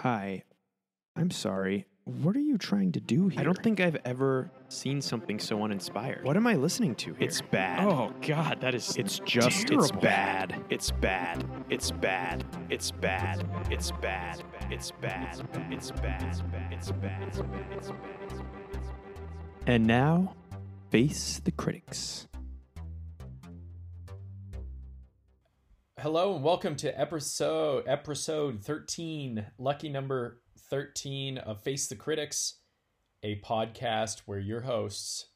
Hi. I'm sorry. What are you trying to do here? I don't think I've ever seen something so uninspired. What am I listening to here? It's bad. Oh god, that is It's just terrible. it's bad. It's bad. It's bad. It's bad. It's bad. It's bad. It's bad. It's bad. It's bad. And now, face the critics. Hello and welcome to episode episode 13, lucky number 13 of Face the Critics, a podcast where your hosts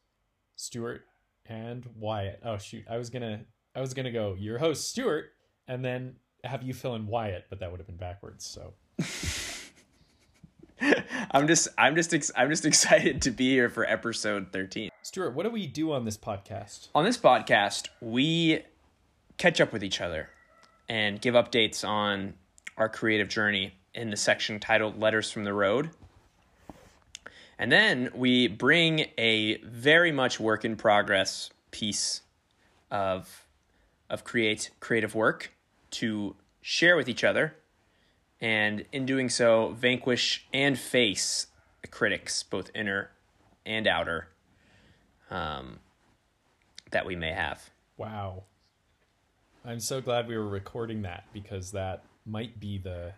Stuart and Wyatt. Oh shoot, I was going to I was going to go your host Stuart and then have you fill in Wyatt, but that would have been backwards. So I'm just I'm just ex- I'm just excited to be here for episode 13. Stuart, what do we do on this podcast? On this podcast, we catch up with each other and give updates on our creative journey in the section titled Letters from the Road. And then we bring a very much work in progress piece of of create creative work to share with each other and in doing so vanquish and face the critics both inner and outer um, that we may have Wow. I'm so glad we were recording that because that might be the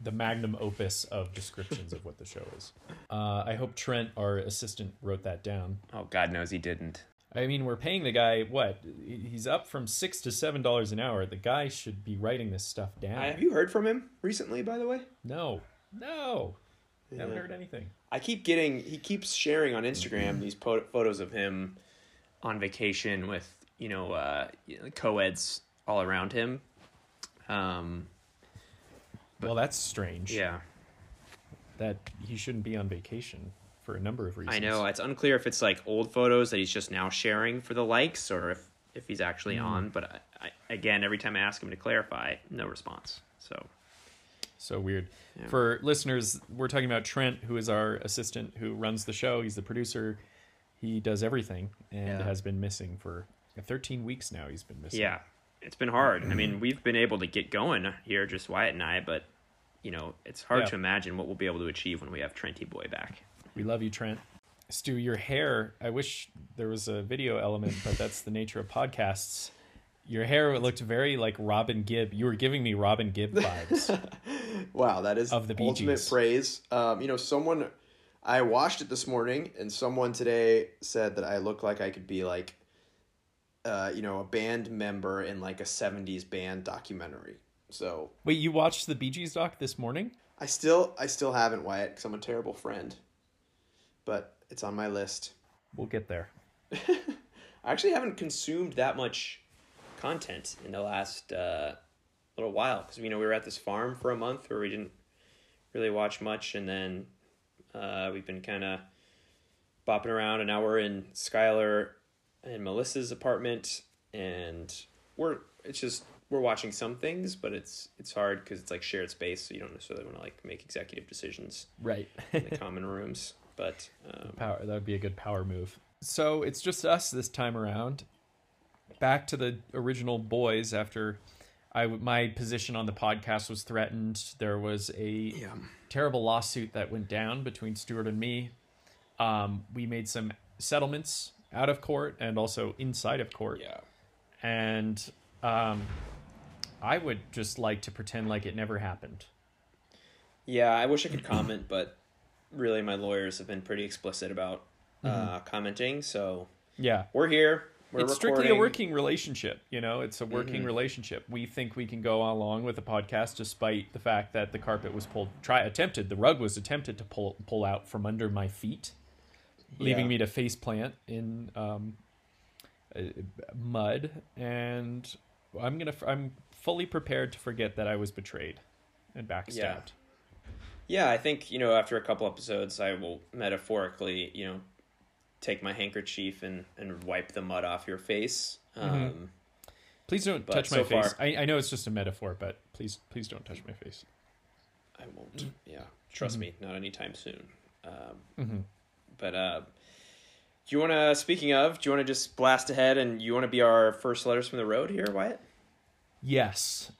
the magnum opus of descriptions of what the show is. Uh, I hope Trent, our assistant, wrote that down. oh god knows he didn't I mean, we're paying the guy what? He's up from six to seven dollars an hour. The guy should be writing this stuff down. have you heard from him recently by the way No, no, haven't heard anything. i keep getting he keeps sharing on instagram these po- photos of him on vacation with you know uh co-eds all around him um Well, that's strange. yeah that he shouldn't be on vacation for a number of reasons. I know it's unclear if it's like old photos that he's just now sharing for the likes, or if if he's actually on. But I, I, again, every time I ask him to clarify, no response. So So weird. For listeners, we're talking about Trent, who is our assistant who runs the show. He's the producer. He does everything and Yeah. has been missing for 13 weeks now. He's been missing. yeah, it's been hard. I mean, we've been able to get going here, just Wyatt and I, but you know, it's hard Yeah. to imagine what we'll be able to achieve when we have Trenty Boy back. We love you, Trent. Stu, your hair, I wish there was a video element, but that's the nature of podcasts. Your hair looked very like Robin Gibb. You were giving me Robin Gibb vibes. Wow, that is Of the Bee ultimate Gees. praise. Um, you know, someone I watched it this morning, and someone today said that I look like I could be like, uh, you know, a band member in like a '70s band documentary. So Wait, you watched the Bee Gees doc this morning? I still, I still haven't Wyatt because I'm a terrible friend, but it's on my list. We'll get there. I actually haven't consumed that much content in the last uh, little while because you know we were at this farm for a month where we didn't really watch much, and then uh, we've been kind of bopping around, and now we're in Skylar and Melissa's apartment, and we're it's just we're watching some things, but it's it's hard because it's like shared space, so you don't necessarily want to like make executive decisions Right. in the common rooms. But um, Power that would be a good power move. So it's just us this time around. Back to the original boys after I my position on the podcast was threatened. There was a terrible lawsuit that went down between Stuart and me. Um, we made some settlements out of court and also inside of court. yeah, And um, I would just like to pretend like it never happened. Yeah, I wish I could comment, but really, my lawyers have been pretty explicit about uh, commenting. So Yeah. we're here. We're it's strictly a working relationship you know it's a working relationship we think we can go along with the podcast despite the fact that the carpet was pulled try attempted the rug was attempted to pull pull out from under my feet leaving Yeah. me to face plant in um, uh, mud and i'm gonna i'm fully prepared to forget that i was betrayed and backstabbed Yeah. Yeah, I think you know after a couple episodes, I will metaphorically, you know, take my handkerchief and and wipe the mud off your face. Um, please don't touch my so face far- I, I know it's just a metaphor but please please don't touch my face I won't. Yeah, trust me, not anytime soon. Um, Mm-hmm. But uh, do you want to? Speaking of, do you want to just blast ahead and you want to be our first letters from the road here, Wyatt? Yes.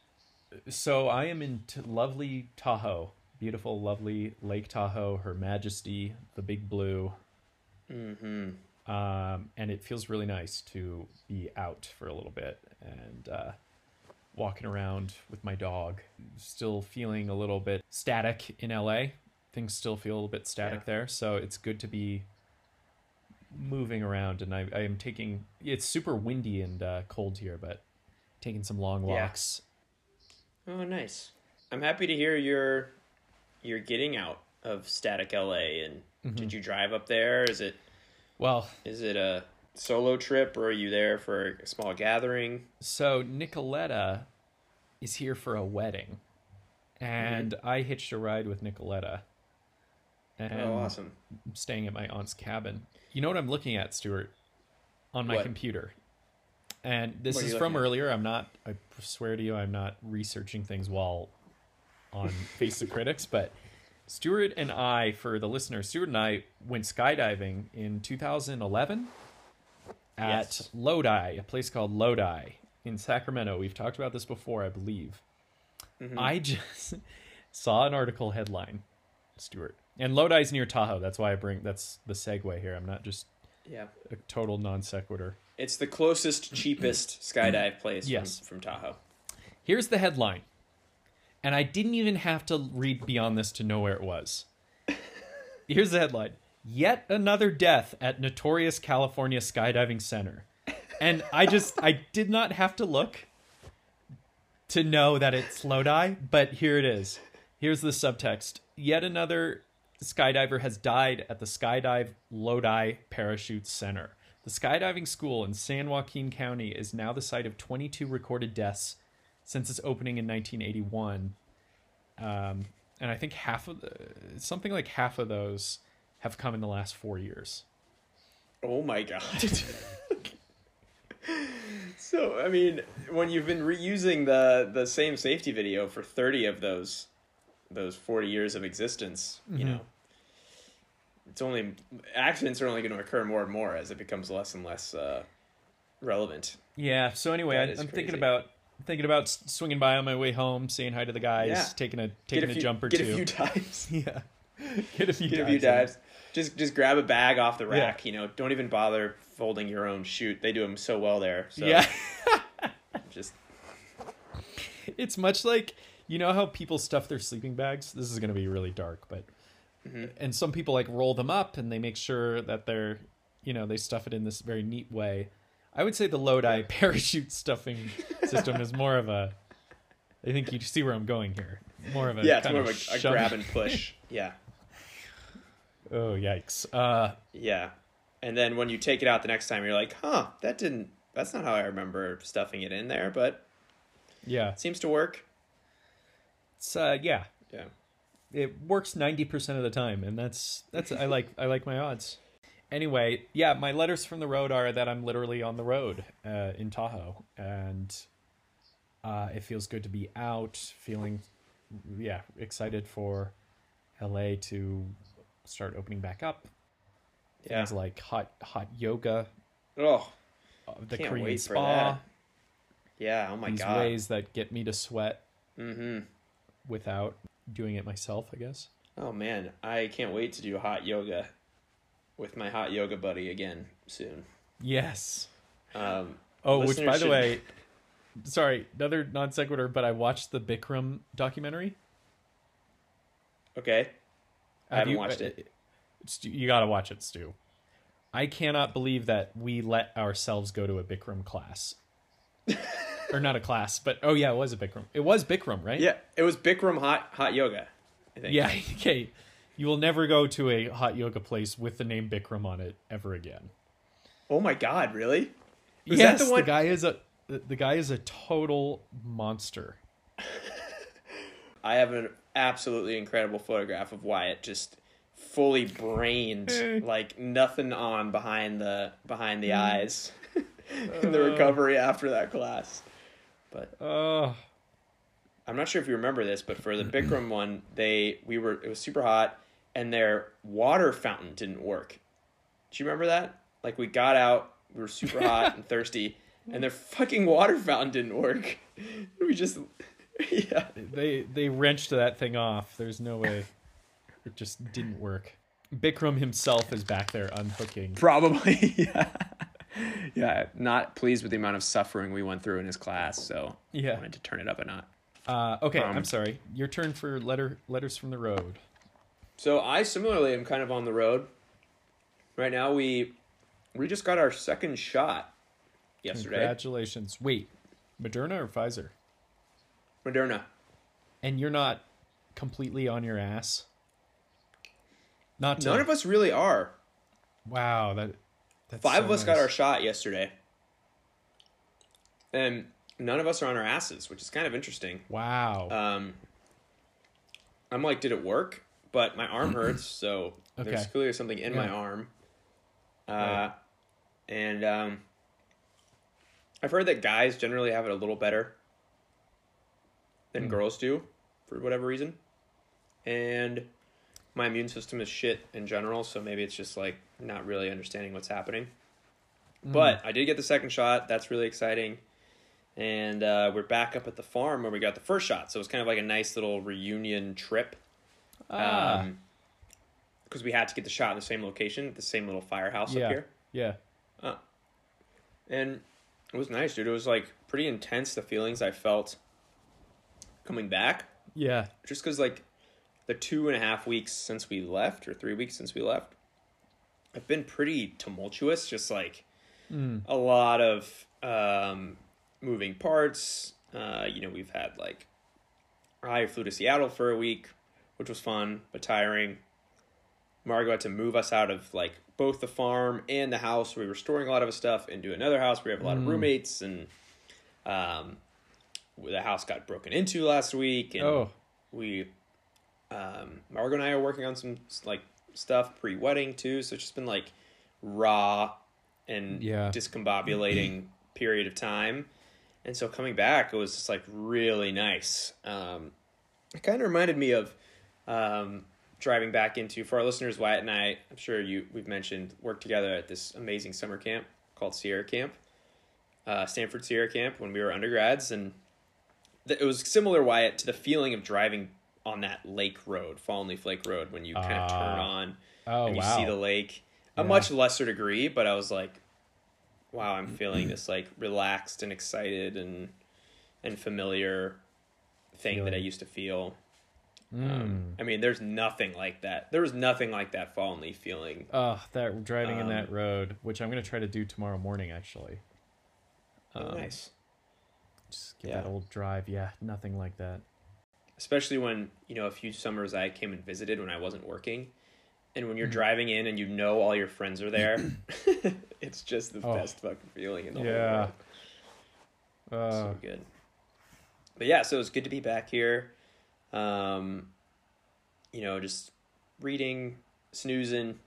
So I am in t- lovely Tahoe beautiful, lovely Lake Tahoe, Her Majesty, the Big Blue. Mm-hmm. Um, and it feels really nice to be out for a little bit and uh, walking around with my dog. Still feeling a little bit static in LA. Things still feel a little bit static Yeah. there. So it's good to be moving around. And I, I am taking, it's super windy and uh, cold here, but taking some long Yeah. walks. Oh, nice. I'm happy to hear you're you're getting out of static LA. And Mm-hmm. did you drive up there? Is it Well, is it a solo trip or are you there for a small gathering? So Nicoletta is here for a wedding, and I hitched a ride with Nicoletta. Oh, awesome. I'm staying at my aunt's cabin. You know what I'm looking at, Stuart, on my What? computer. And this is from earlier. I'm not. I swear to you, I'm not researching things while on Face the Critics. But Stuart and I, for the listeners, Stuart and I went skydiving in 2011 at Yes. Lodi, a place called Lodi in Sacramento. We've talked about this before, I believe. Mm-hmm. I just saw an article headline, Stuart, and Lodi's near Tahoe. That's why I bring. That's the segue here. I'm not just Yeah. a total non sequitur. It's the closest, cheapest skydive place Yes. from, from Tahoe. Here's the headline. And I didn't even have to read beyond this to know where it was. Here's the headline Yet another death at notorious California skydiving center. And I just, I did not have to look to know that it's Lodi, but here it is. Here's the subtext Yet another skydiver has died at the Skydive Lodi Parachute Center. The skydiving school in San Joaquin County is now the site of 22 recorded deaths since its opening in 1981. Um, and I think half of the, something like half of those have come in the last four years. Oh my god. so I mean, when you've been reusing the the same safety video for thirty of those those forty years of existence, you know, it's only accidents are only going to occur more and more as it becomes less and less uh, relevant. Yeah. So anyway, That I, i'm thinking about thinking about swinging by on my way home, saying hi to the guys, Yeah. taking a Get taking a, few, jump or get two. a few dives. yeah. Get a few get a few dives Just just grab a bag off the Yeah. rack. You know, don't even bother folding your own chute. They do them so well there. So Yeah. just it's much like you know how people stuff their sleeping bags this is going to be really dark but Mm-hmm. and some people like roll them up and they make sure that they're you know they stuff it in this very neat way i would say the lodi parachute stuffing system is more of a i think you see where i'm going here more of a yeah, it's more of a, a grab and push. yeah. oh yikes uh Yeah. And then when you take it out the next time, you're like, huh, that didn't, that's not how I remember stuffing it in there, but yeah it seems to work. It's uh yeah Yeah. it works 90% of the time and that's that's i like i like my odds anyway yeah my letters from the road are that i'm literally on the road uh, in tahoe and uh, it feels good to be out feeling yeah excited for la to start opening back up Yeah. things like hot hot yoga Oh, uh, the korean spa that. yeah. Oh my these God. ways that get me to sweat Mm-hmm. Without doing it myself i guess Oh man, I can't wait to do hot yoga with my hot yoga buddy again soon. yes Um, Oh, which by the way, sorry, another non sequitur, but I watched the Bikram documentary. okay. I Have haven't you- watched uh, it. Stu, you got to watch it, Stu. I cannot believe that we let ourselves go to a Bikram class. or not a class, but oh yeah, it was a Bikram. It was Bikram, right? Yeah, it was Bikram hot hot yoga. I think. Yeah, okay. You will never go to a hot yoga place with the name Bikram on it ever again. Oh my God, really? Was yes, that the one? guy is a the, the guy is a total monster. I have an absolutely incredible photograph of Wyatt just fully brained, like nothing on behind the behind the eyes in the Uh. recovery after that class. But Oh, I'm not sure if you remember this, but for the Bikram one, they we were it was super hot and their water fountain didn't work. Do you remember that? Like we got out, we were super hot and thirsty, and their fucking water fountain didn't work. We just yeah. they they wrenched that thing off. There's no way. It just didn't work. Bikram himself is back there unhooking. Probably, yeah. Yeah, not pleased with the amount of suffering we went through in his class, so Yeah. wanted to turn it up a notch. Uh, okay, Um, I'm sorry. Your turn for letter letters from the road. So I similarly am kind of on the road. Right now we we just got our second shot yesterday. Congratulations. Wait, Moderna or Pfizer? Moderna. And you're not completely on your ass. Not to, None of us really are. Wow, that that's Five so of us got our shot yesterday. And none of us are on our asses, which is kind of interesting. Wow. Um, I'm like, did it work? But my arm hurts, so there's clearly something in my arm. Uh, Right. And um, I've heard that guys generally have it a little better than Hmm. girls do, for whatever reason. And my immune system is shit in general, so maybe it's just like not really understanding what's happening. Hmm. But I did get the second shot. That's really exciting. And uh, we're back up at the farm where we got the first shot. So it was kind of like a nice little reunion trip. ah, Because we had to get the shot in the same location, at the same little firehouse yeah, up here. yeah. And it was nice, dude. It was like pretty intense, the feelings I felt coming back. Yeah. Just because, like, the two and a half weeks since we left, or three weeks since we left, have been pretty tumultuous. Just like Mm. a lot of um, moving parts. Uh, you know, we've had like I flew to Seattle for a week, which was fun but tiring. Margot had to move us out of like both the farm and the house where we were storing a lot of his stuff into another house where we have a lot of roommates and um, the house got broken into last week and Oh, we um Margot and I are working on some like stuff pre-wedding too, so it's just been like raw and Yeah. discombobulating period of time. And so coming back, it was just like really nice. Um, it kind of reminded me of um, driving back into for our listeners. Wyatt and I, I'm sure you we've mentioned, worked together at this amazing summer camp called Sierra Camp, uh, Stanford Sierra Camp, when we were undergrads, and th- it was similar, Wyatt, to the feeling of driving on that lake road, Fallen Leaf Lake Road, when you kind of turn Ah. on oh and you wow. see the lake. A Yeah. much lesser degree, but I was like, wow, I'm feeling this like relaxed and excited and and familiar thing that I used to feel. Mm. Um, I mean, there's nothing like that. There was nothing like that fallen leaf feeling. Oh, that driving in Um, that road, which I'm gonna try to do tomorrow morning. Actually, Um, nice. just get Yeah. that old drive. Yeah, nothing like that. Especially when, you know, a few summers I came and visited when I wasn't working. And when you're Mm-hmm. driving in and you know all your friends are there, it's just the Oh. best fucking feeling in the Yeah. whole world. Uh, so good. But yeah, so it's good to be back here. Um, you know, just reading, snoozing,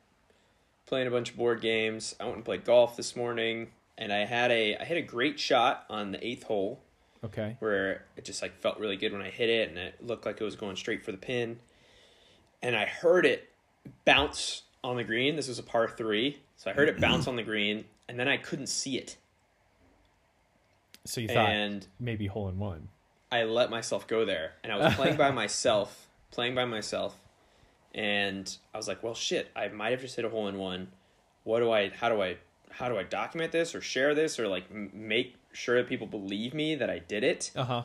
playing a bunch of board games. I went and played golf this morning, and I had a I hit a great shot on the eighth hole okay. where it just like felt really good when I hit it, and it looked like it was going straight for the pin. And I heard it bounce on the green. This was a par three, so I heard it bounce on the green, and then I couldn't see it. So you thought And maybe hole in one. I let myself go there, and I was playing by myself, playing by myself, and I was like, "Well, shit, I might have just hit a hole in one. What do I? How do I? How do I document this or share this or like make sure that people believe me that I did it?" Uh huh.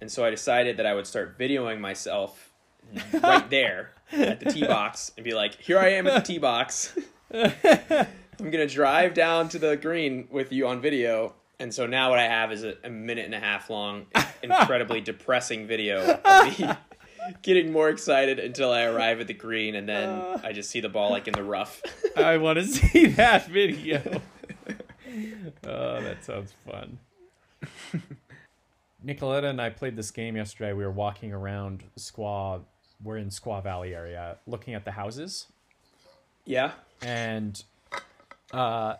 And so I decided that I would start videoing myself right there at the tee box and be like, "Here I am at the tee box. I'm gonna drive down to the green with you on video." And so now what I have is a, a minute and a half long, incredibly depressing video of me getting more excited until I arrive at the green, and then I just see the ball like in the rough. I want to see that video. Oh, that sounds fun. Nicoletta and I played this game yesterday. We were walking around Squaw. We're in Squaw Valley area, looking at the houses, yeah, and uh,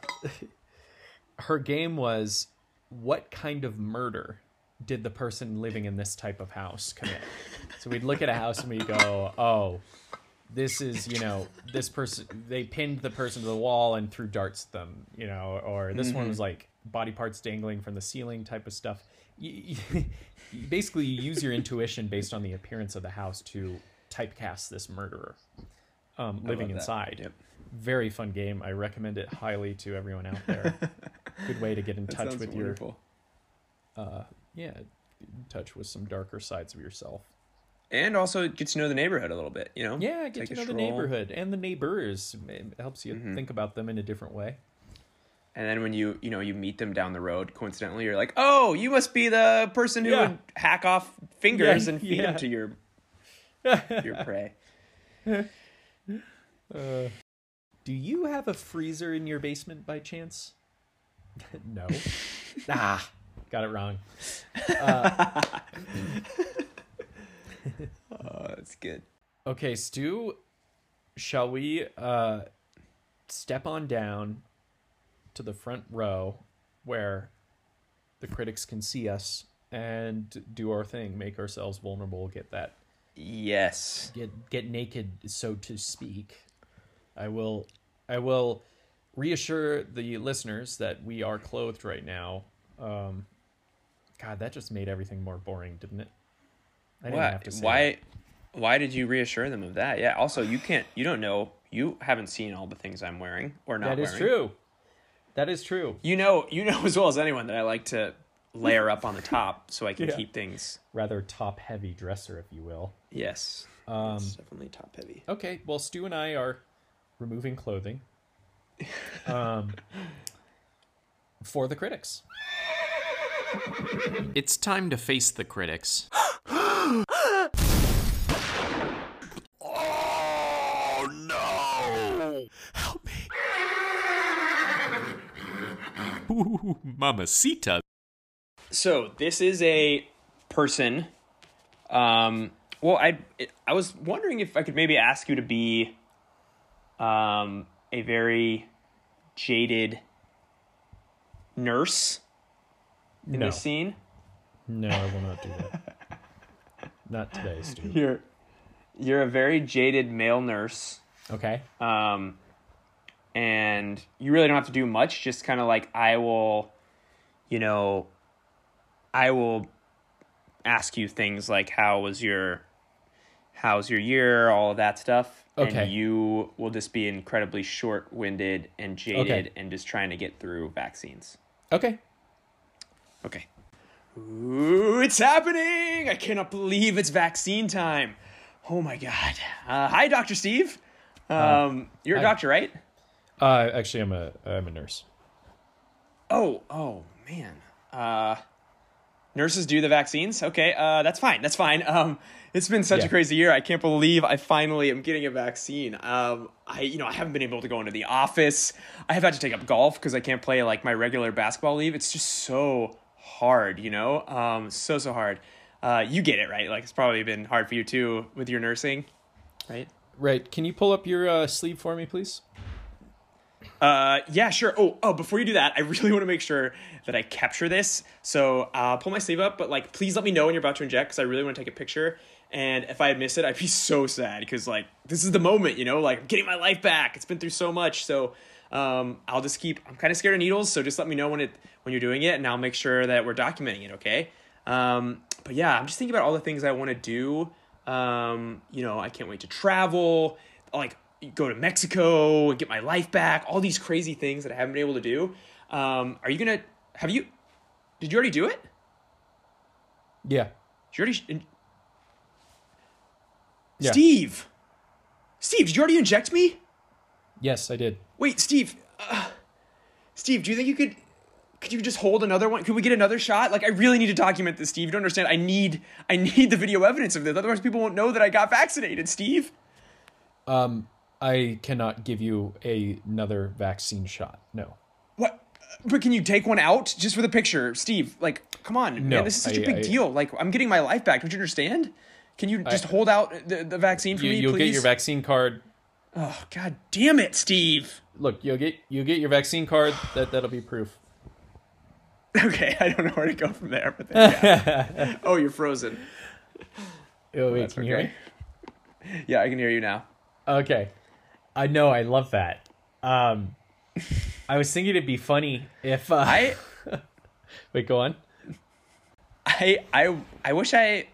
her game was what kind of murder did the person living in this type of house commit? so we'd look at a house and we'd go, oh, this is you know this person they pinned the person to the wall and threw darts at them, you know, or this one was like body parts dangling from the ceiling type of stuff. you, you basically you use your intuition based on the appearance of the house to typecast this murderer um, living inside. Yep. Very fun game. I recommend it highly to everyone out there. Good way to get in That touch with wonderful. your uh, yeah, in touch with some darker sides of yourself. And also get to know the neighborhood a little bit, you know? Yeah, get Take to know the neighborhood and the neighbors. It helps you Mm-hmm. think about them in a different way. And then when you, you know, you meet them down the road, coincidentally, you're like, oh, you must be the person who Yeah. would hack off fingers Yeah, and feed yeah. them to your your prey. Do you have a freezer in your basement by chance? no. ah, got it wrong. Oh, that's good. Okay, Stu, shall we uh step on down to the front row where the critics can see us and do our thing, make ourselves vulnerable, get that Yes. get get naked so to speak. I will I will reassure the listeners that we are clothed right now. Um God, that just made everything more boring, didn't it? I didn't Why? have to say Why? Why did you reassure them of that? Yeah. Also, you can't. You don't know. You haven't seen all the things I'm wearing or not that. That is wearing. true. That is true. You know. You know as well as anyone that I like to layer up on the top so I can Yeah. keep things. Rather top heavy dresser, if you will. Yes. Um, It's definitely top heavy. Okay, well, Stu and I are removing clothing um, for the critics. It's time to face the critics. Oh no! Help me. Ooh, mamacita. So this is a person. Um, well, I I was wondering if I could maybe ask you to be um, a very jaded nurse in No. this scene. No, I will not do that. not today, Stu. You're you're a very jaded male nurse. Okay. um, and you really don't have to do much. Just kind of like I will, you know, I will ask you things like how was your, how's your year, all of that stuff. Okay. And you will just be incredibly short-winded and jaded, Okay. and just trying to get through vaccines. Okay. Okay. Ooh, it's happening! I cannot believe it's vaccine time. Oh my god. Uh, hi, Doctor Steve. Um, you're a hi. doctor, right? Uh, actually, I'm a I'm a nurse. Oh, oh man. Uh nurses do the vaccines? Okay, uh that's fine. That's fine. Um it's been such Yeah. a crazy year. I can't believe I finally am getting a vaccine. Um I you know, I haven't been able to go into the office. I have had to take up golf because I can't play like my regular basketball leave. It's just so hard, you know? Um so so hard. Uh you get it, right? Like it's probably been hard for you too with your nursing, right? Right. Can you pull up your uh, sleeve for me, please? Uh, yeah, sure. Oh, oh, before you do that, I really want to make sure that I capture this. So, uh, pull my sleeve up, but like, please let me know when you're about to inject because I really want to take a picture. And if I miss it, I'd be so sad because like this is the moment, you know, like I'm getting my life back. It's been through so much, so um, I'll just keep. I'm kind of scared of needles, so just let me know when it when you're doing it, and I'll make sure that we're documenting it. Okay. Um, but yeah, I'm just thinking about all the things I want to do. Um, you know, I can't wait to travel. Like go to Mexico and get my life back. All these crazy things that I haven't been able to do. Um, are you gonna? Have you? Did you already do it? Yeah. Did you already? In, Yeah. Steve. Steve, did you already inject me? Yes, I did. Wait, Steve. Uh, Steve, do you think you could? Could you just hold another one? Could we get another shot? Like, I really need to document this, Steve. You don't understand. I need, I need the video evidence of this. Otherwise, people won't know that I got vaccinated, Steve. Um, I cannot give you a, another vaccine shot. No. What? But can you take one out just for the picture, Steve? Like, come on, No, man. This is such a I- big I- deal. Like, I'm getting my life back. Don't you understand? Can you just hold out the, the vaccine for You, me, you'll please? get your vaccine card. Oh, god damn it, Steve. Look, you'll get you'll get your vaccine card. That that'll be proof. Okay, I don't know where to go from there. But then, yeah. oh, you're frozen. Oh wait, That's can you hear okay. Yeah, I can hear you now. Okay. I know. I love that. Um, I was thinking it'd be funny if uh, I wait. Go on. I I I wish I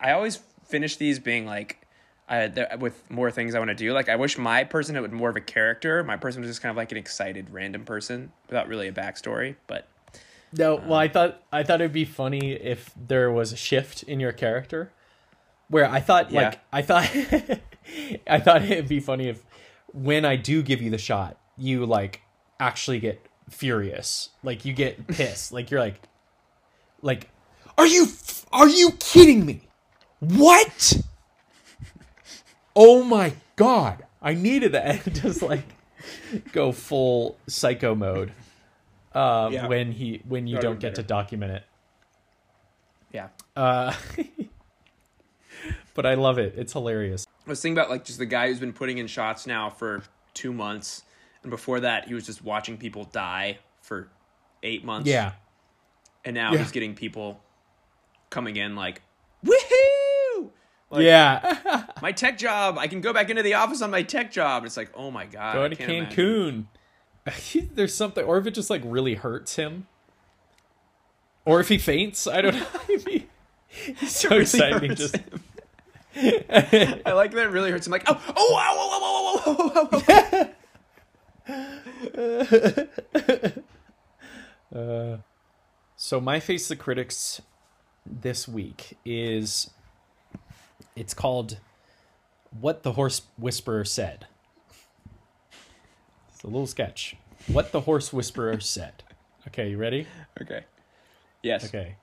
I always finish these being like uh, there, with more things I want to do. Like I wish my person had more of a character. My person was just kind of like an excited random person without really a backstory. But No, well, I thought I thought it'd be funny if there was a shift in your character, where I thought Yeah. like I thought I thought it'd be funny if when I do give you the shot, you like actually get furious, like you get pissed, like you're like, like, are you are you kidding me? What? Oh my god! I needed that. Just like go full psycho mode uh, Yeah. when he when you That don't get been to document it. yeah, Uh, but I love it. It's hilarious. I was thinking about like just the guy who's been putting in shots now for two months, and before that he was just watching people die for eight months. Yeah. and now Yeah. he's getting people coming in like woohoo. Like, yeah. my tech job. I can go back into the office on my tech job. It's like, oh my god, Go to. Cancun. There's something, or if it just like really hurts him, or if he faints. I don't know. He's so Really excited. Just. I like that. It really hurts him. Like, oh, oh, oh, oh, oh, oh, oh, oh, oh. So my face the critics this week is it's called What the Horse Whisperer Said. It's a little sketch. What the Horse Whisperer Said. Okay, you ready? okay. Yes. Okay.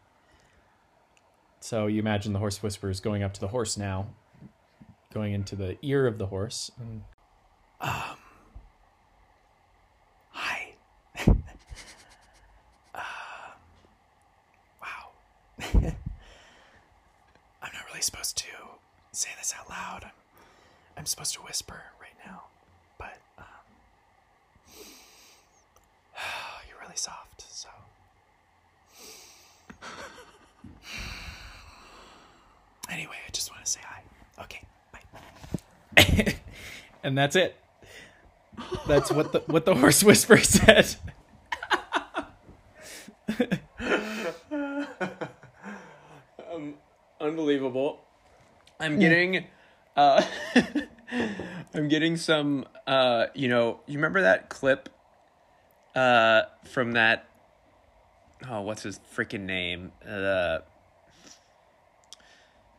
So you imagine the horse whisperer is going up to the horse now, going into the ear of the horse. And, um, hi. Uh, wow. I'm not really supposed to say this out loud. I'm, I'm supposed to whisper right now, but um, you're really soft, so. Anyway, I just want to say hi. Okay, bye. and that's it. That's what the what the horse whisperer said. Unbelievable. I'm getting, uh, I'm getting some, uh, you know, you remember that clip, uh, from that, oh, what's his freaking name? Uh,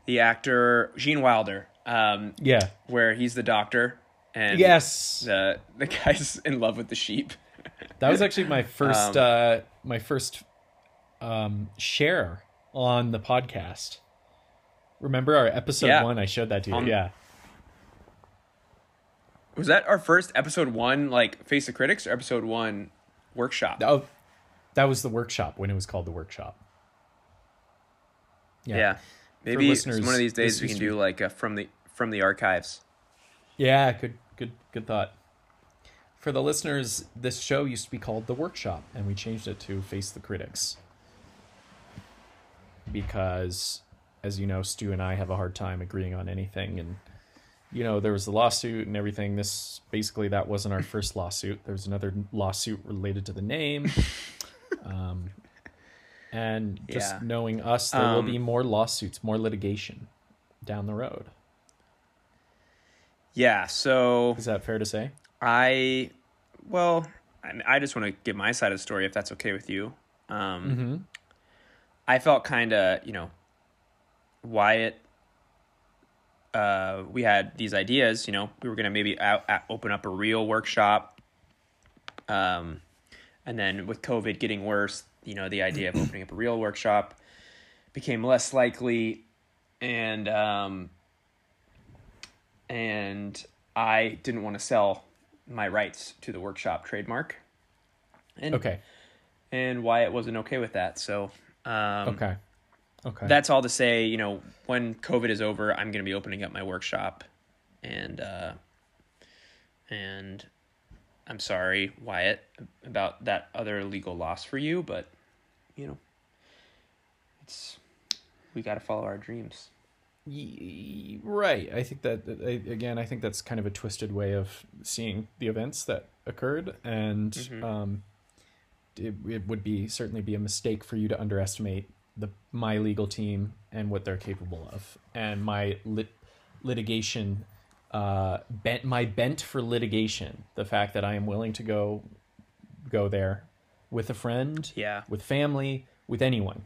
the actor Gene Wilder, um, Yeah. where he's the doctor and Yes. the the guy's in love with the sheep. That was actually my first Um, uh my first um share on the podcast. Remember our episode Yeah. 1 I showed that to you. Um, yeah. Was that our first episode one, like Face the Critics, or episode one workshop? Oh, that was the workshop when it was called the workshop. Yeah. Maybe one of these days we can do like a from the from the archives. Yeah, good, good, good thought. For the listeners, this show used to be called The Workshop, and we changed it to Face the Critics. Because, as you know, Stu and I have a hard time agreeing on anything. And, you know, there was the lawsuit and everything. This, basically, that wasn't our first lawsuit. There was another lawsuit related to the name. um, and just Yeah. knowing us, there will Um, be more lawsuits, more litigation down the road. Yeah. So Is that fair to say? I, well, I, I just want to give my side of the story if that's okay with you. Um, Mm-hmm. I felt kind of, you know, Wyatt. Uh, we had these ideas, you know, we were gonna maybe out, out, open up a real workshop. Um, and then with COVID getting worse, you know, the idea of opening up a real workshop became less likely, and um, and I didn't want to sell my rights to the workshop trademark. And, Okay. And Wyatt wasn't okay with that, so um, Okay. Okay. that's all to say, you know, when COVID is over, I'm going to be opening up my workshop, and uh, and I'm sorry, Wyatt, about that other legal loss for you, but you know, it's we got to follow our dreams. Right. I think that again. I think that's kind of a twisted way of seeing the events that occurred, and Mm-hmm. um, it, it would be certainly be a mistake for you to underestimate the my legal team and what they're capable of, and my lit, litigation uh, bent my bent for litigation. The fact that I am willing to go go there with a friend, Yeah. with family, with anyone.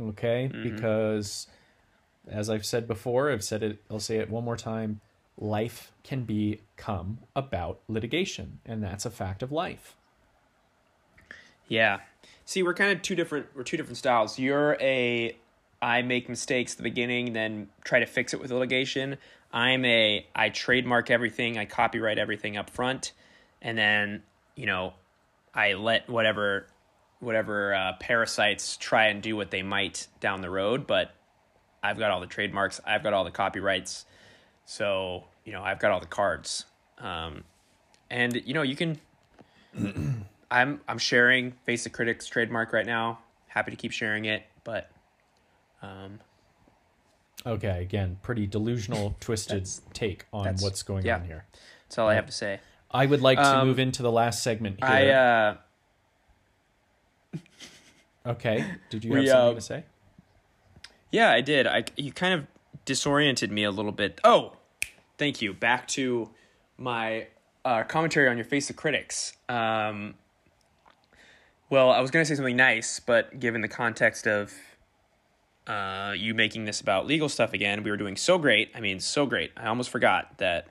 Okay, because as I've said before, I've said it. I'll say it one more time. Life can become about litigation, and that's a fact of life. Yeah. See, we're kind of two different. We're two different styles. You're a I make mistakes at the beginning, then try to fix it with litigation. I'm a I trademark everything, I copyright everything up front, and then you know I let whatever whatever uh, parasites try and do what they might down the road. But I've got all the trademarks, I've got all the copyrights, so you know I've got all the cards. Um, and you know you can I'm I'm sharing Face the Critics trademark right now. Happy to keep sharing it, but um, Okay, again, pretty delusional, twisted take on what's going yeah. on here. that's all I have to say. I would like to Um, move into the last segment here. I uh, okay, did you we, have something uh, to say? yeah, I did. I you kind of disoriented me a little bit. Oh, thank you. Back to my uh, commentary on your Face of Critics. Um, well, I was going to say something nice, but given the context of uh, you making this about legal stuff again, we were doing so great. I mean, so great. I almost forgot that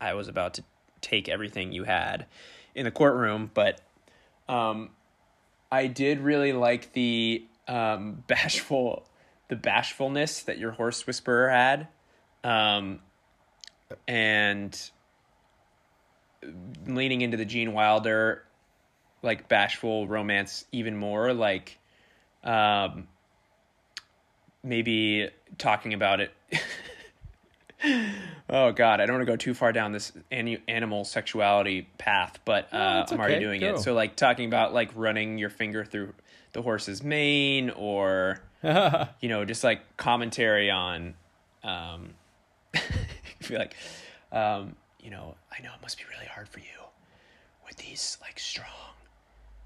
I was about to take everything you had in the courtroom, but um, I did really like the um, bashful, the bashfulness that your horse whisperer had, um, and leaning into the Gene Wilder, like bashful romance even more, like um, maybe talking about it. oh God, I don't want to go too far down this animal sexuality path, but uh, it's I'm already okay, doing go. it. So like talking about like running your finger through the horse's mane, or you know, just like commentary on, um, feel like, um, you know, I know it must be really hard for you with these like strong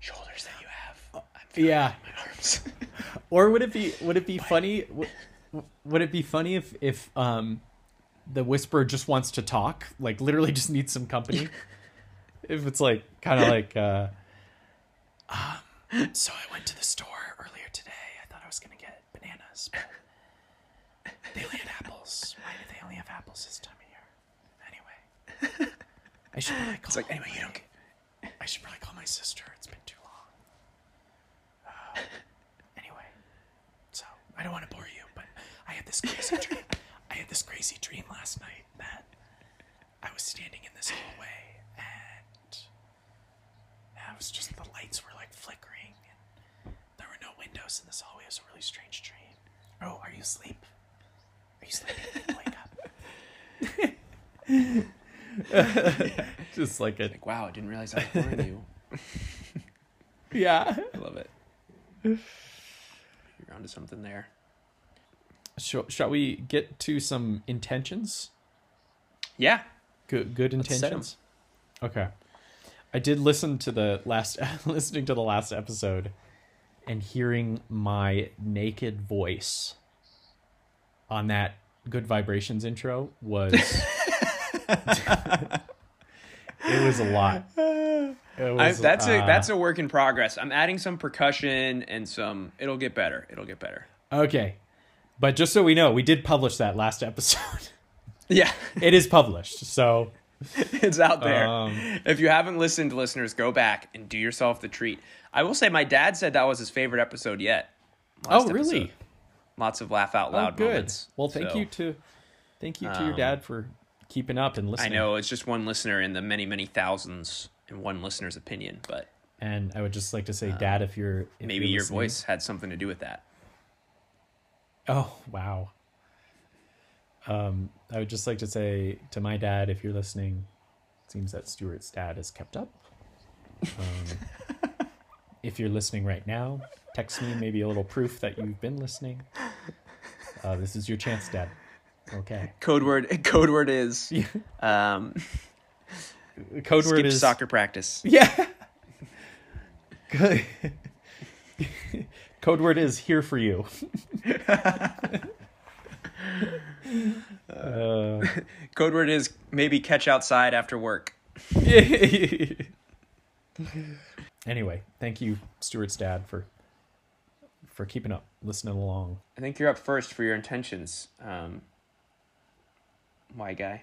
shoulders that you have. I'm yeah. my arms. Or would it be would it be funny w- would it be funny if if um the whisperer just wants to talk, like literally just needs some company? if it's like kind of like uh um, so I went to the store earlier today. I thought I was going to get bananas, but they only had apples. Why do they only have apples this time of year? Anyway, I should probably call It's like anyway, you don't. my- I should probably call my sister. It's been too long. Uh, anyway, so I don't want to bore you, but I had this crazy dream. I had this crazy dream last night that I was standing in this hallway and I was just the lights were like flickering and there were no windows in this hallway. It was a really strange dream. Oh, are you asleep? Are you sleeping? Wake up. just like a Like wow, I didn't realize I was boring you. yeah. I love it. You're onto something there. Shall, shall we get to some intentions? Yeah. Good, good Let's set 'em. intentions. Okay. I did listen to the last, listening to the last episode, and hearing my naked voice on that "Good Vibrations" intro was. it was a lot. It I, was, that's a uh, that's a work in progress. I'm adding some percussion and some. It'll get better. It'll get better. okay. But just so we know, we did publish that last episode. Yeah, it is published, so it's out there. Um, if you haven't listened, listeners, go back and do yourself the treat. I will say, my dad said that was his favorite episode yet. Oh really? episode. Lots of laugh out loud oh, good. moments. Well, thank So, you to thank you to your um, dad for keeping up and listening. I know it's just one listener in the many many thousands in one listener's opinion, but And I would just like to say, Dad, if you're if Uh, maybe you're your voice had something to do with that. Oh wow. Um, I would just like to say to my dad, if you're listening, it seems that Stuart's dad is kept up. Um, if you're listening right now, text me maybe a little proof that you've been listening. Uh, this is your chance, Dad. Okay. Code word. Code word is um, code skip word is soccer practice. Yeah. Code word is here for you. uh, Code word is maybe catch outside after work. anyway, thank you, Stuart's dad, for for keeping up, listening along. I think you're up first for your intentions. Um, my guy.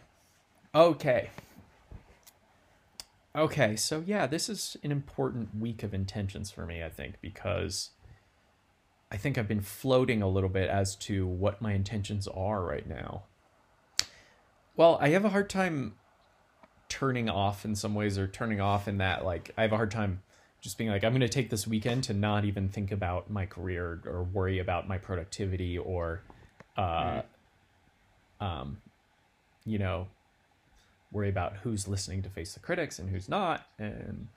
Okay. Okay, so yeah, this is an important week of intentions for me, I think, because I think I've been floating a little bit as to what my intentions are right now. Well, I have a hard time turning off in some ways, or turning off in that, like, I have a hard time just being like, I'm going to take this weekend to not even think about my career or worry about my productivity or, uh, um, you know, worry about who's listening to Face the Critics and who's not, and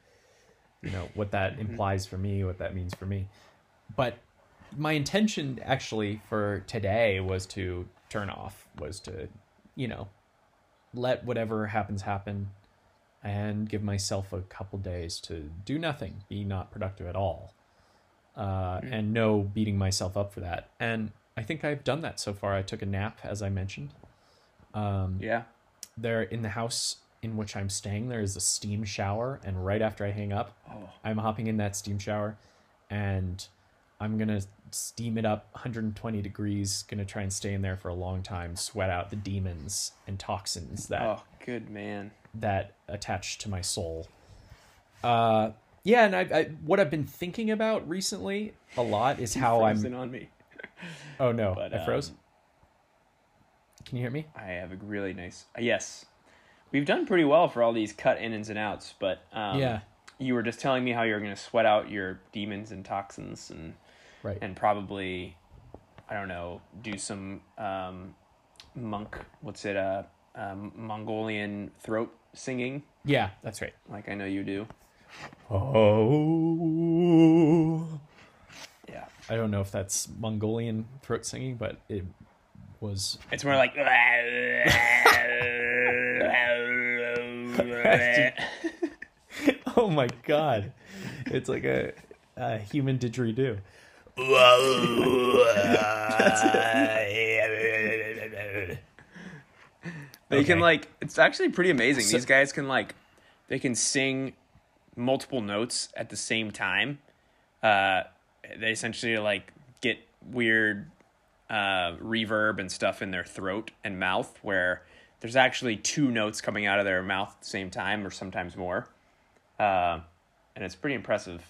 you know what that implies for me, what that means for me. But my intention actually for today was to turn off, was to, you know, let whatever happens happen and give myself a couple days to do nothing, be not productive at all. Uh, and no beating myself up for that. And I think I've done that so far. I took a nap, as I mentioned. Um, Yeah. There in the house in which I'm staying, there is a steam shower, and right after I hang up, I'm hopping in that steam shower, and I'm gonna steam it up 120 degrees. Gonna try and stay in there for a long time, sweat out the demons and toxins that Oh, good man. that attach to my soul. Uh, yeah, and I, I what I've been thinking about recently a lot is how I'm. Frozen on me. Oh no, But, I froze. um, Can you hear me? I have a really nice. uh, yes, we've done pretty well for all these cut in ins and outs, but um, Yeah. you were just telling me how you're going to sweat out your demons and toxins and Right. and probably, I don't know, do some um, monk. What's it? Uh, um, Mongolian throat singing, yeah, that's right. like I know you do. Oh. Yeah, I don't know if that's Mongolian throat singing, but it was. it's more like. Oh my god! It's like a, a human didgeridoo. They can like it's actually pretty amazing. So- These guys can like they can sing multiple notes at the same time. Uh they essentially like get weird uh reverb and stuff in their throat and mouth where there's actually two notes coming out of their mouth at the same time or sometimes more. Uh and it's pretty impressive.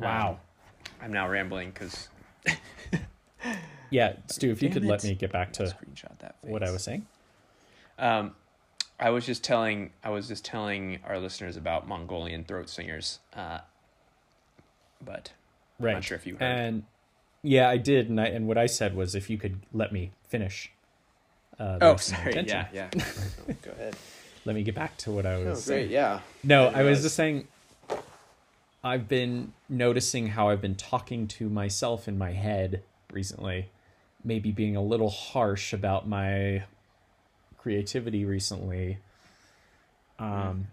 Wow. I'm now rambling cuz Yeah, Stu, if you could let me get back to screenshot that what I was saying. Um, I was just telling I was just telling our listeners about Mongolian throat singers. Uh, but Right. I'm not sure if you heard. And yeah, I did, and I, and what I said was if you could let me finish. Uh, oh, sorry. Yeah, yeah. Go ahead. Let me get back to what I was. Oh, great. saying. Yeah. No, didn't I was just saying. I've been noticing how I've been talking to myself in my head recently, maybe being a little harsh about my creativity recently. Um,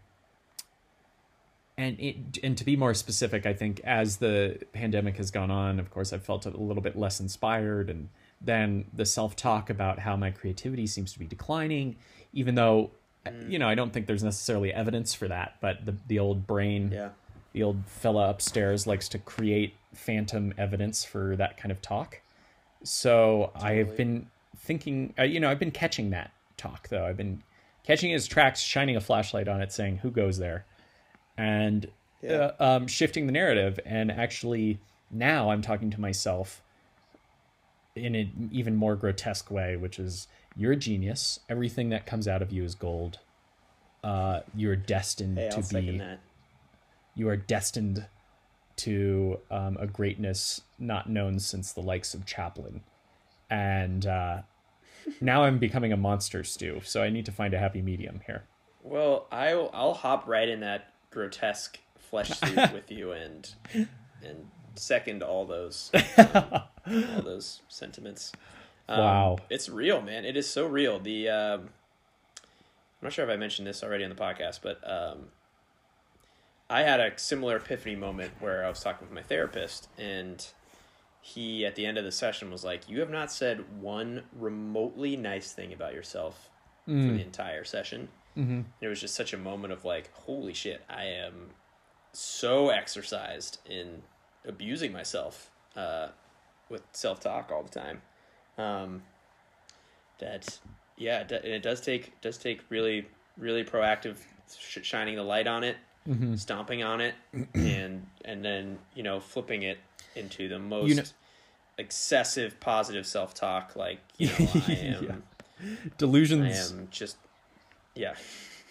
and it, and to be more specific, I think as the pandemic has gone on, of course, I've felt a little bit less inspired, and then the self talk about how my creativity seems to be declining, even though. You know, I don't think there's necessarily evidence for that, but the the old brain Yeah. the old fella upstairs likes to create phantom evidence for that kind of talk. So I have been thinking, uh, you know, I've been catching that talk though. I've been catching his tracks, shining a flashlight on it, saying, "Who goes there?" And Yeah. uh, um, shifting the narrative. And actually, now I'm talking to myself in an even more grotesque way, which is, "You're a genius. Everything that comes out of you is gold. Uh, you're destined Hey, to I'll be." that. you are destined to um, a greatness not known since the likes of Chaplin. And uh, now I'm becoming a monster stew, so I need to find a happy medium here. Well, I'll I'll hop right in that grotesque flesh suit with you and and second all those um, all those sentiments. Um, Wow. it's real, man. It is so real. The um, I'm not sure if I mentioned this already on the podcast, but um, I had a similar epiphany moment where I was talking with my therapist, and he at the end of the session was like, "You have not said one remotely nice thing about yourself for the entire session." Mm-hmm. It was just such a moment of like, "Holy shit! I am so exercised in abusing myself uh, with self talk all the time." Um, that yeah, it, do- it does take does take really really proactive sh- shining the light on it, stomping on it, and and then you know flipping it into the most know- excessive positive self talk. Like you know, I am I Delusions. am just yeah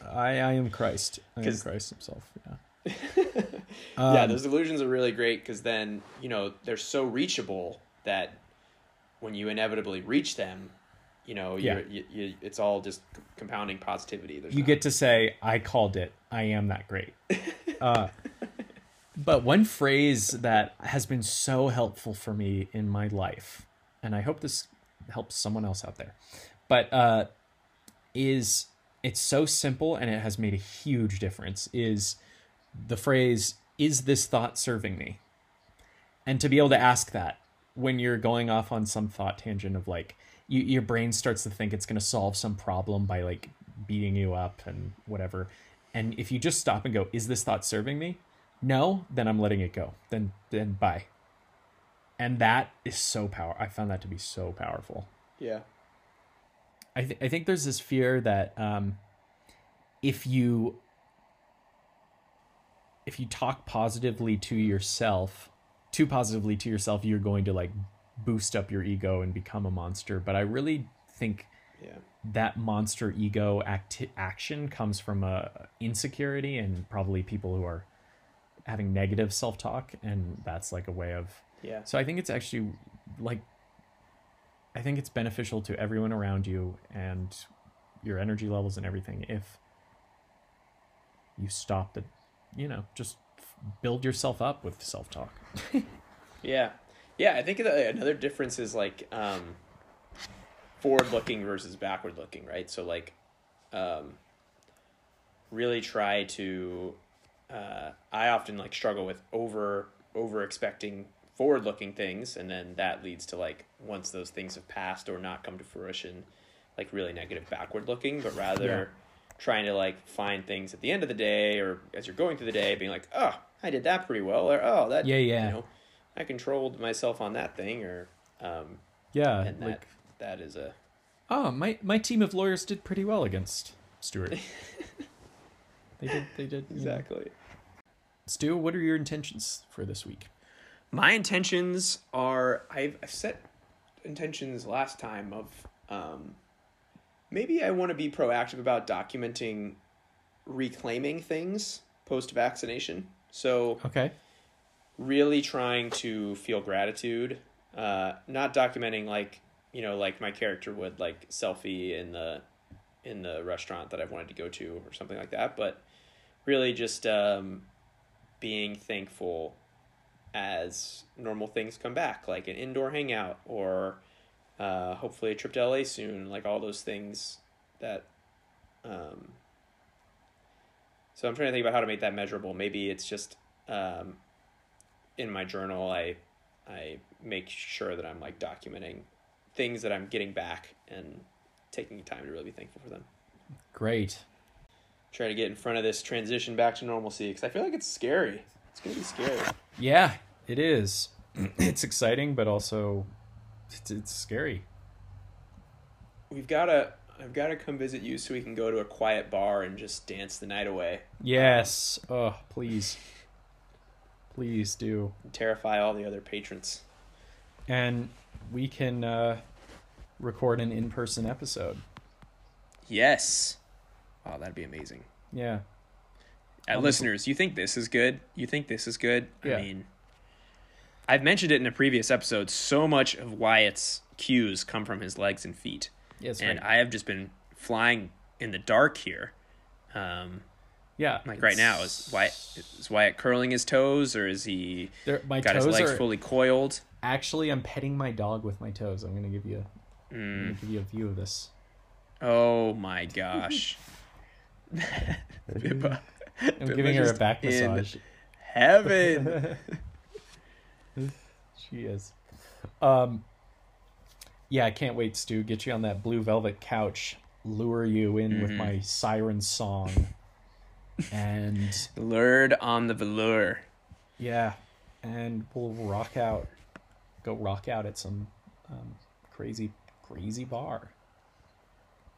I, I am Christ. I am Christ himself. Yeah. yeah. Um, Those illusions are really great because then you know they're so reachable that when you inevitably reach them. You know, Yeah. you're, you, you, it's all just compounding positivity. There's you not- get to say, I called it. I am that great. Uh, but one phrase that has been so helpful for me in my life, and I hope this helps someone else out there, but uh, is it's so simple and it has made a huge difference. Is the phrase, is this thought serving me? And to be able to ask that when you're going off on some thought tangent of like, you, your brain starts to think it's going to solve some problem by like beating you up and whatever. And if you just stop and go, is this thought serving me? No, then I'm letting it go. Then, then bye. And that is so power. I found that to be so powerful. yeah. I, th- I think there's this fear that um, if you if you talk positively to yourself too positively to yourself you're going to like boost up your ego and become a monster but i really think Yeah. that monster ego act- action comes from a insecurity and probably people who are having negative self-talk and that's like a way of Yeah. so I think it's actually like I think it's beneficial to everyone around you and your energy levels and everything if you stop the you know, just build yourself up with self-talk. Yeah, yeah. I think the, another difference is like um, forward looking versus backward looking, right? So like, um, really try to. Uh, I often like struggle with over over expecting forward looking things, and then that leads to like once those things have passed or not come to fruition, like really negative backward looking. But rather Yeah. trying to like find things at the end of the day or as you're going through the day, being like, oh, I did that pretty well, or oh, that Yeah, yeah. you know, I controlled myself on that thing, or um, Yeah, and that like that is a oh, my my team of lawyers did pretty well against Stewart. they did they did exactly know. Stu, what are your intentions for this week? My intentions are I've, I've set intentions last time of um, maybe I want to be proactive about documenting reclaiming things post vaccination. So Okay. really trying to feel gratitude, uh, not documenting like you know like my character would like selfie in the in the restaurant that I've wanted to go to or something like that, but really just um, being thankful as normal things come back, like an indoor hangout or uh, hopefully a trip to LA soon, like all those things that. Um, so I'm trying to think about how to make that measurable. Maybe it's just um, in my journal. I I make sure that I'm like documenting things that I'm getting back and taking time to really be thankful for them. Great. Try to get in front of this transition back to normalcy because I feel like it's scary. It's gonna be scary. Yeah, it is. it's exciting, but also it's, it's scary. We've gotta. I've got to come visit you so we can go to a quiet bar and just dance the night away. Yes. Oh, please. Please do. And terrify all the other patrons. And we can uh, record an in person episode. Yes. Oh, that'd be amazing. Yeah. Uh, I'll listeners, you think this is good? You think this is good? Yeah. I mean, I've mentioned it in a previous episode. So much of Wyatt's cues come from his legs and feet, Yes. and right. I have just been flying in the dark here. Um, yeah. like right now, is Wyatt is Wyatt curling his toes, or is he There, my got toes his legs are fully coiled? actually. I'm petting my dog with my toes. I'm gonna give you. I'm Mm. gonna give you a view of this. Oh my gosh! I'm giving her a back in massage. Heaven. She is. Um, yeah, I can't wait, Stu. Get you on that blue velvet couch, lure you in with my siren song, and Lured on the velour. yeah, and we'll rock out, go rock out at some um, crazy, crazy bar.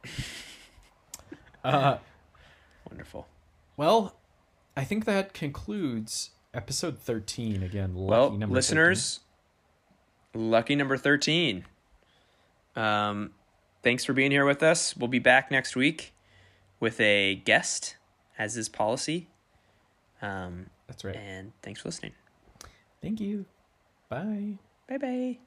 uh, Wonderful. Well, I think that concludes episode thirteen. Again, lucky Well, number 13. listeners, lucky number 13. Um, thanks for being here with us. We'll be back next week with a guest, as is policy. Um, That's right. and thanks for listening. Thank you. Bye. Bye bye.